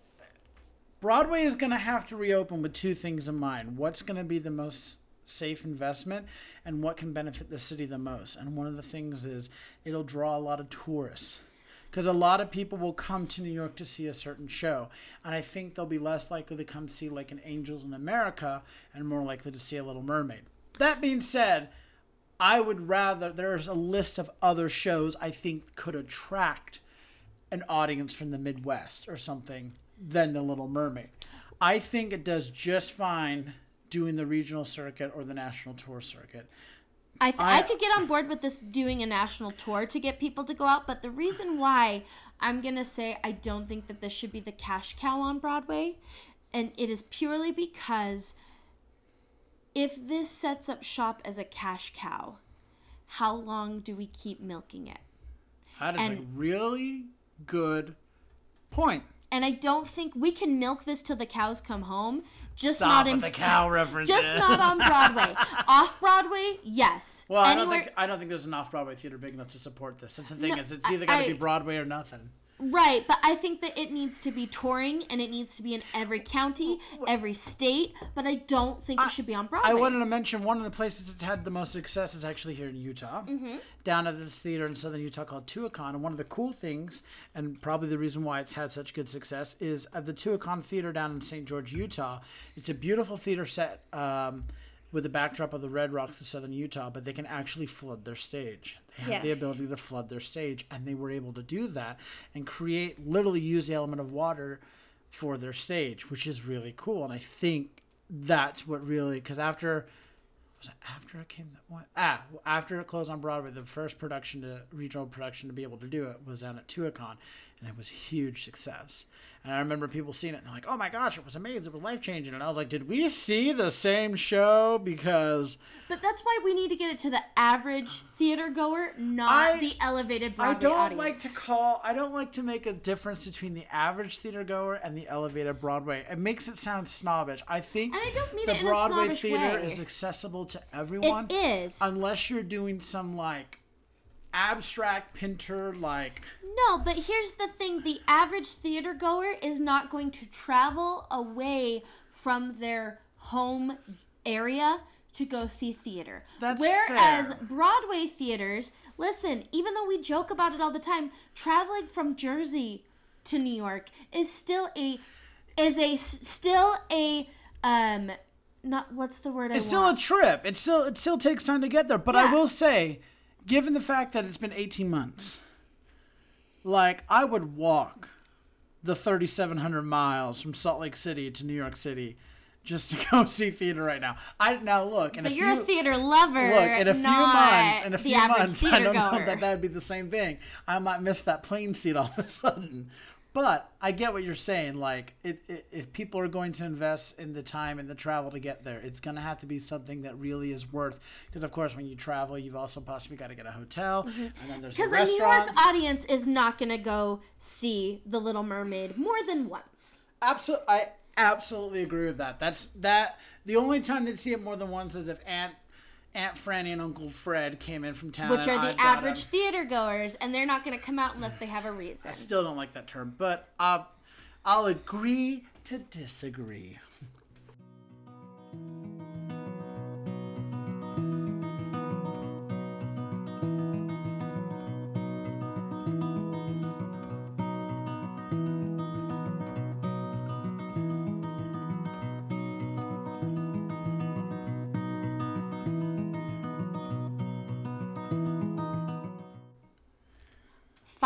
Broadway is going to have to reopen with two things in mind. What's going to be the most safe investment and what can benefit the city the most? And one of the things is it'll draw a lot of tourists. Because a lot of people will come to New York to see a certain show. And I think they'll be less likely to come see like an Angels in America and more likely to see a Little Mermaid. That being said, I would rather, there's a list of other shows I think could attract an audience from the Midwest or something than The Little Mermaid. I think it does just fine doing the regional circuit or the national tour circuit. I, th- I, I- could get on board with this doing a national tour to get people to go out, but the reason why I'm going to say I don't think that this should be the cash cow on Broadway, and it is purely because if this sets up shop as a cash cow, how long do we keep milking it? That is a really good point. And I don't think we can milk this till the cows come home. Just Stop not in the cow references. just not on Broadway. Off Broadway, yes. Well, I don't think I don't think there's an off-Broadway theater big enough to support this. That's the thing No, is, it's either got to be Broadway or nothing. Right, but I think that it needs to be touring and it needs to be in every county, every state, but I don't think it should be on Broadway. I wanted to mention one of the places that's had the most success is actually here in Utah, Mm-hmm. down at this theater in southern Utah called Tuacahn. And one of the cool things, and probably the reason why it's had such good success, is at the Tuacahn Theater down in St. George, Utah. It's a beautiful theater set um, with the backdrop of the Red Rocks of southern Utah, but they can actually flood their stage. They have Yeah. the ability to flood their stage, and they were able to do that and create, literally use the element of water for their stage, which is really cool. And I think that's what really because after was it after it came that one ah after it closed on Broadway, the first production to regional production to be able to do it was down at Tuacahn, and it was a huge success. And I remember people seeing it and they're like, "Oh my gosh, it was amazing! It was life changing!" And I was like, "Did we see the same show?" Because but that's why we need to get it to the average theater goer, not I- the elevated Broadway I don't audience. like to call. I don't like to make a difference between the average theater goer and the elevated Broadway. It makes it sound snobbish. I think And I don't mean the it in a Broadway snobbish theater way. is accessible to everyone. it is. unless you're doing some like abstract Pinter like No, but here's the thing the average theater goer is not going to travel away from their home area to go see theater. That's Whereas fair. Broadway theaters, listen, even though we joke about it all the time, traveling from Jersey to New York is still a is a still a um not what's the word I it's still want? a trip. It still it still takes time to get there. But I will say, given the fact that it's been 18 months, like I would walk the 3,700 miles from Salt Lake City to New York City just to go see theater right now. I now look and but you're a theater lover. Look, in a few months, in a few months, I don't know that that'd be the same thing. I might miss that plane seat all of a sudden. But I get what you're saying. Like, it, it, if people are going to invest in the time and the travel to get there, it's going to have to be something that really is worth. Because of course, when you travel, you've also possibly got to get a hotel, mm-hmm. and then there's the Because a New York audience is not going to go see The Little Mermaid more than once. Absolutely, I absolutely agree with that. That's that. The only time they'd see it more than once is if Aunt Aunt Franny and Uncle Fred came in from town. Which are the average theater goers, and they're not going to come out unless they have a reason. I still don't like that term, but uh, I'll agree to disagree.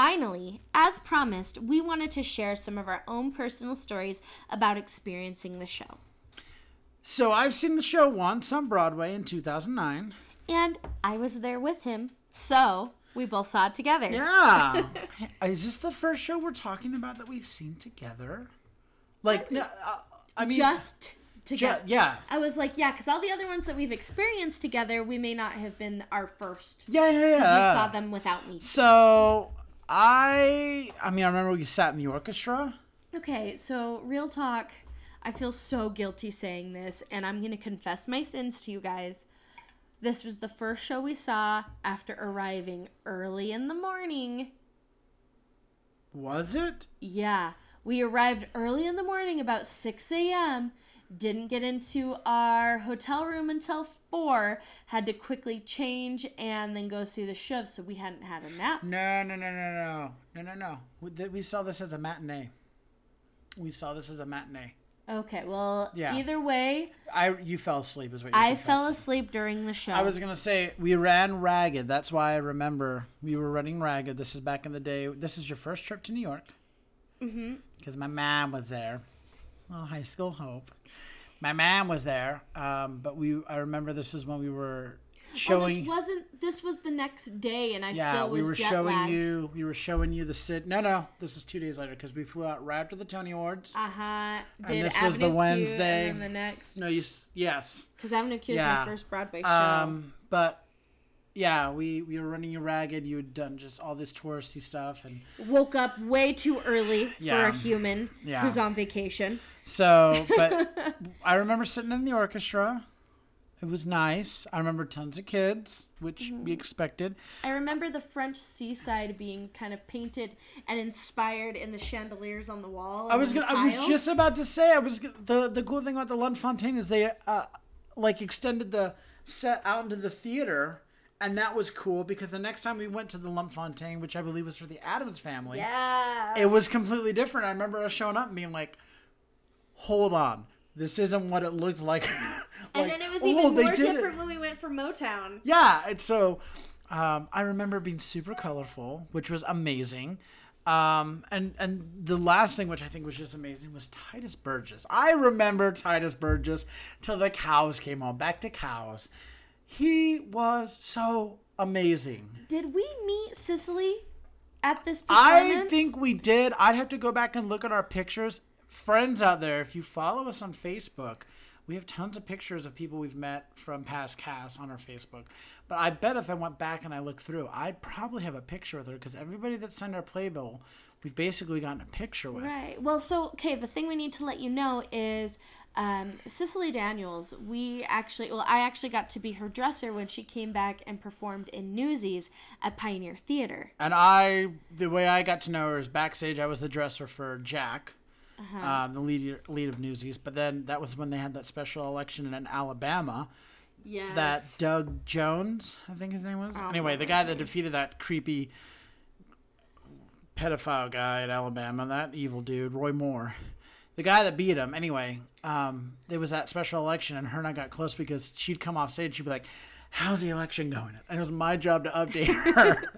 Finally, as promised, we wanted to share some of our own personal stories about experiencing the show. So I've seen the show once on Broadway in 2009. And I was there with him, so we both saw it together. Yeah. Is this the first show we're talking about that we've seen together? Like, no, uh, I mean, Just ju- together. yeah. I was like, yeah, because all the other ones that we've experienced together, we may not have been our first. Yeah, yeah, yeah. Because you saw them without me. So I, I mean, I remember we sat in the orchestra. Okay, so real talk. I feel so guilty saying this, and I'm going to confess my sins to you guys. This was the first show we saw after arriving early in the morning. Was it? Yeah, we arrived early in the morning, about 6 a.m. Didn't get into our hotel room until 4. Had to quickly change and then go see the show, so we hadn't had a nap. No, no, no, no, no, no, no, no. We, th- we saw this as a matinee. We saw this as a matinee. Okay, well, Yeah. either way, I, you fell asleep, is what you I fell asleep during the show. I was gonna say we ran ragged. That's why I remember we were running ragged. This is back in the day. This is your first trip to New York. Mm-hmm. Because my mom was there. Oh, high school hope. My mom was there. Um, but we, I remember this was when we were Oh, showing. this wasn't. This was the next day, and I yeah, still was we were jet showing lagged. you. We were showing you the sit. No, no, this is two days later because we flew out right after the Tony Awards. Uh huh. Did this Avenue was the Q, Wednesday. and the next no, you. Yes. because Avenue Q is Yeah. my first Broadway show. Um, but yeah, we we were running you ragged. You had done just all this touristy stuff, and Woke up way too early Yeah. for a human Yeah. who's on vacation. So. But I remember sitting in the orchestra. It was nice. I remember tons of kids, which Mm-hmm. we expected. I remember the French seaside being kind of painted and inspired in the chandeliers on the wall. I was gonna. I was just about to say. I was the the cool thing about the Lunt-Fontanne is they uh, like extended the set out into the theater, and that was cool because the next time we went to the Lunt-Fontanne, which I believe was for the Addams family, Yeah. it was completely different. I remember us showing up and being like, "Hold on, this isn't what it looked like." and then it was even more different when we went for Motown. Yeah, and so um, I remember being super colorful, which was amazing. Um, and and the last thing, which I think was just amazing, was Tituss Burgess. I remember Tituss Burgess till the cows came on. Back to cows. He was so amazing. Did we meet Cicily at this point? I think we did. I'd have to go back and look at our pictures. Friends out there, if you follow us on Facebook, we have tons of pictures of people we've met from past casts on our Facebook. But I bet if I went back and I looked through, I'd probably have a picture with her because everybody that signed our playbill, we've basically gotten a picture with. Right. Well, so okay, the thing we need to let you know is um, Cicily Daniels. We actually, well, I actually got to be her dresser when she came back and performed in Newsies at Pioneer Theater. And I, the way I got to know her is backstage. I was the dresser for Jack, um, the lead lead of Newsies. But then that was when they had that special election in Alabama. Yes. that Doug Jones, I think his name was. don't anyway, the guy that defeated that creepy pedophile guy in Alabama, that evil dude, Roy Moore. The guy that beat him, anyway, um, there was that special election, and her and I got close because she'd come off stage, she'd be like, "How's the election going?" And it was my job to update her.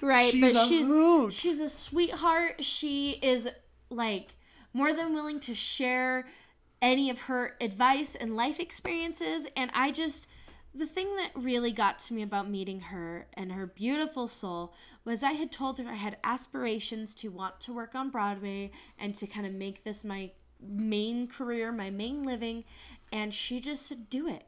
right, she's but she's hoot. she's a sweetheart. She is like more than willing to share any of her advice and life experiences, and I just The thing that really got to me about meeting her and her beautiful soul was I had told her I had aspirations to want to work on Broadway and to kind of make this my main career, my main living. And she just said, Do it.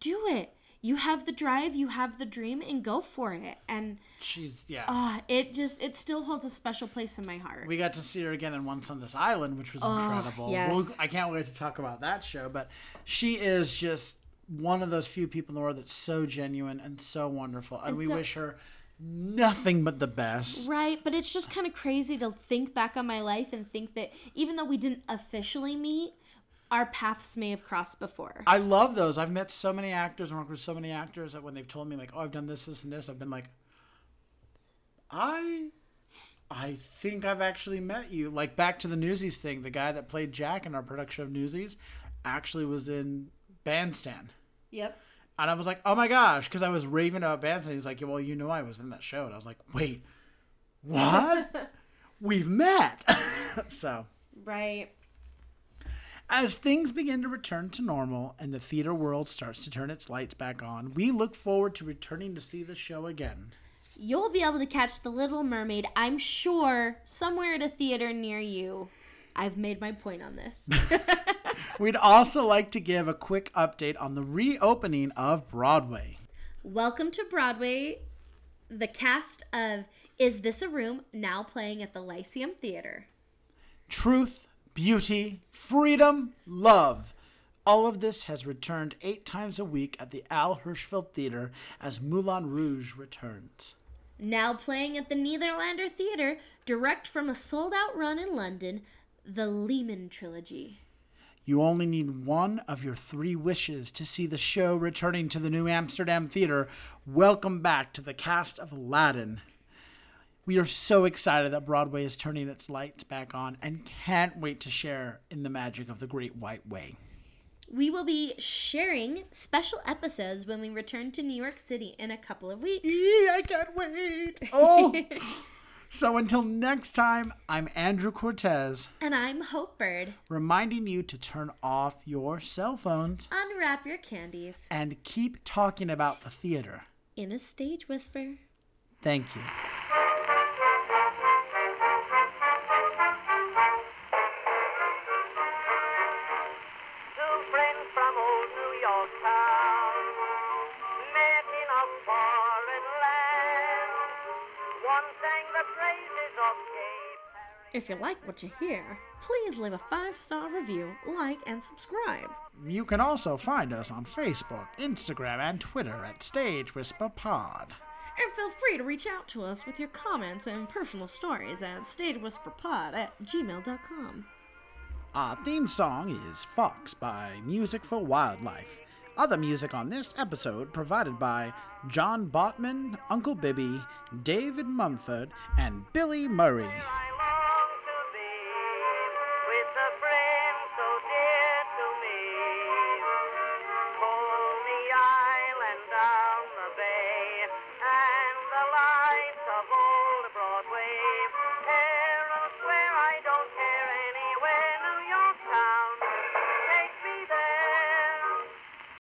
Do it. You have the drive, you have the dream, and go for it. And She's yeah. uh, it just, it still holds a special place in my heart. we got to see her again in Once on This Island, which was incredible. Oh, yes. We'll- I can't wait to talk about that show. But she is just one of those few people in the world that's so genuine and so wonderful, and, And we so- wish her nothing but the best. Right, but it's just kind of crazy to think back on my life and think that even though we didn't officially meet, our paths may have crossed before. I love those. I've met so many actors and worked with so many actors that when they've told me like, "Oh, I've done this, this, and this," I've been like, "I, I think I've actually met you." Like back to the Newsies thing, the guy that played Jack in our production of Newsies actually was in Bandstand, Yep. and I was like, "Oh my gosh!" Because I was raving about Bandstand. He's like, "Well, you know, I was in that show," and I was like, "Wait, what? We've met." so. Right. As things begin to return to normal and the theater world starts to turn its lights back on, we look forward to returning to see the show again. You'll be able to catch The Little Mermaid, I'm sure, somewhere at a theater near you. I've made my point on this. We'd also like to give a quick update on the reopening of Broadway. Welcome to Broadway, the cast of Is This a Room now playing at the Lyceum Theater. Truth, beauty, freedom, love. All of this has returned eight times a week at the Al Hirschfeld Theater as Moulin Rouge returns. Now playing at the Nederlander Theater, direct from a sold out run in London, the Lehman Trilogy. You only need one of your three wishes to see the show returning to the New Amsterdam Theater. Welcome back to the cast of Aladdin. We are so excited that Broadway is turning its lights back on and can't wait to share in the magic of the Great White Way. We will be sharing special episodes when we return to New York City in a couple of weeks. Yee, I can't wait. Oh. so until next time, I'm Andrew Cortez, And I'm Hope Bird. reminding you to turn off your cell phones Unwrap your candies and keep talking about the theater. in a stage whisper. Thank you. If you like what you hear, please leave a five star review, like, and subscribe. You can also find us on Facebook, Instagram, and Twitter at Stage Whisper Pod. And feel free to reach out to us with your comments and personal stories at stagewhisperpod at gmail.com. Our theme song is Fox by Music for Wildlife. Other music on this episode provided by John Botman, Uncle Bibby, David Mumford, and Billy Murray.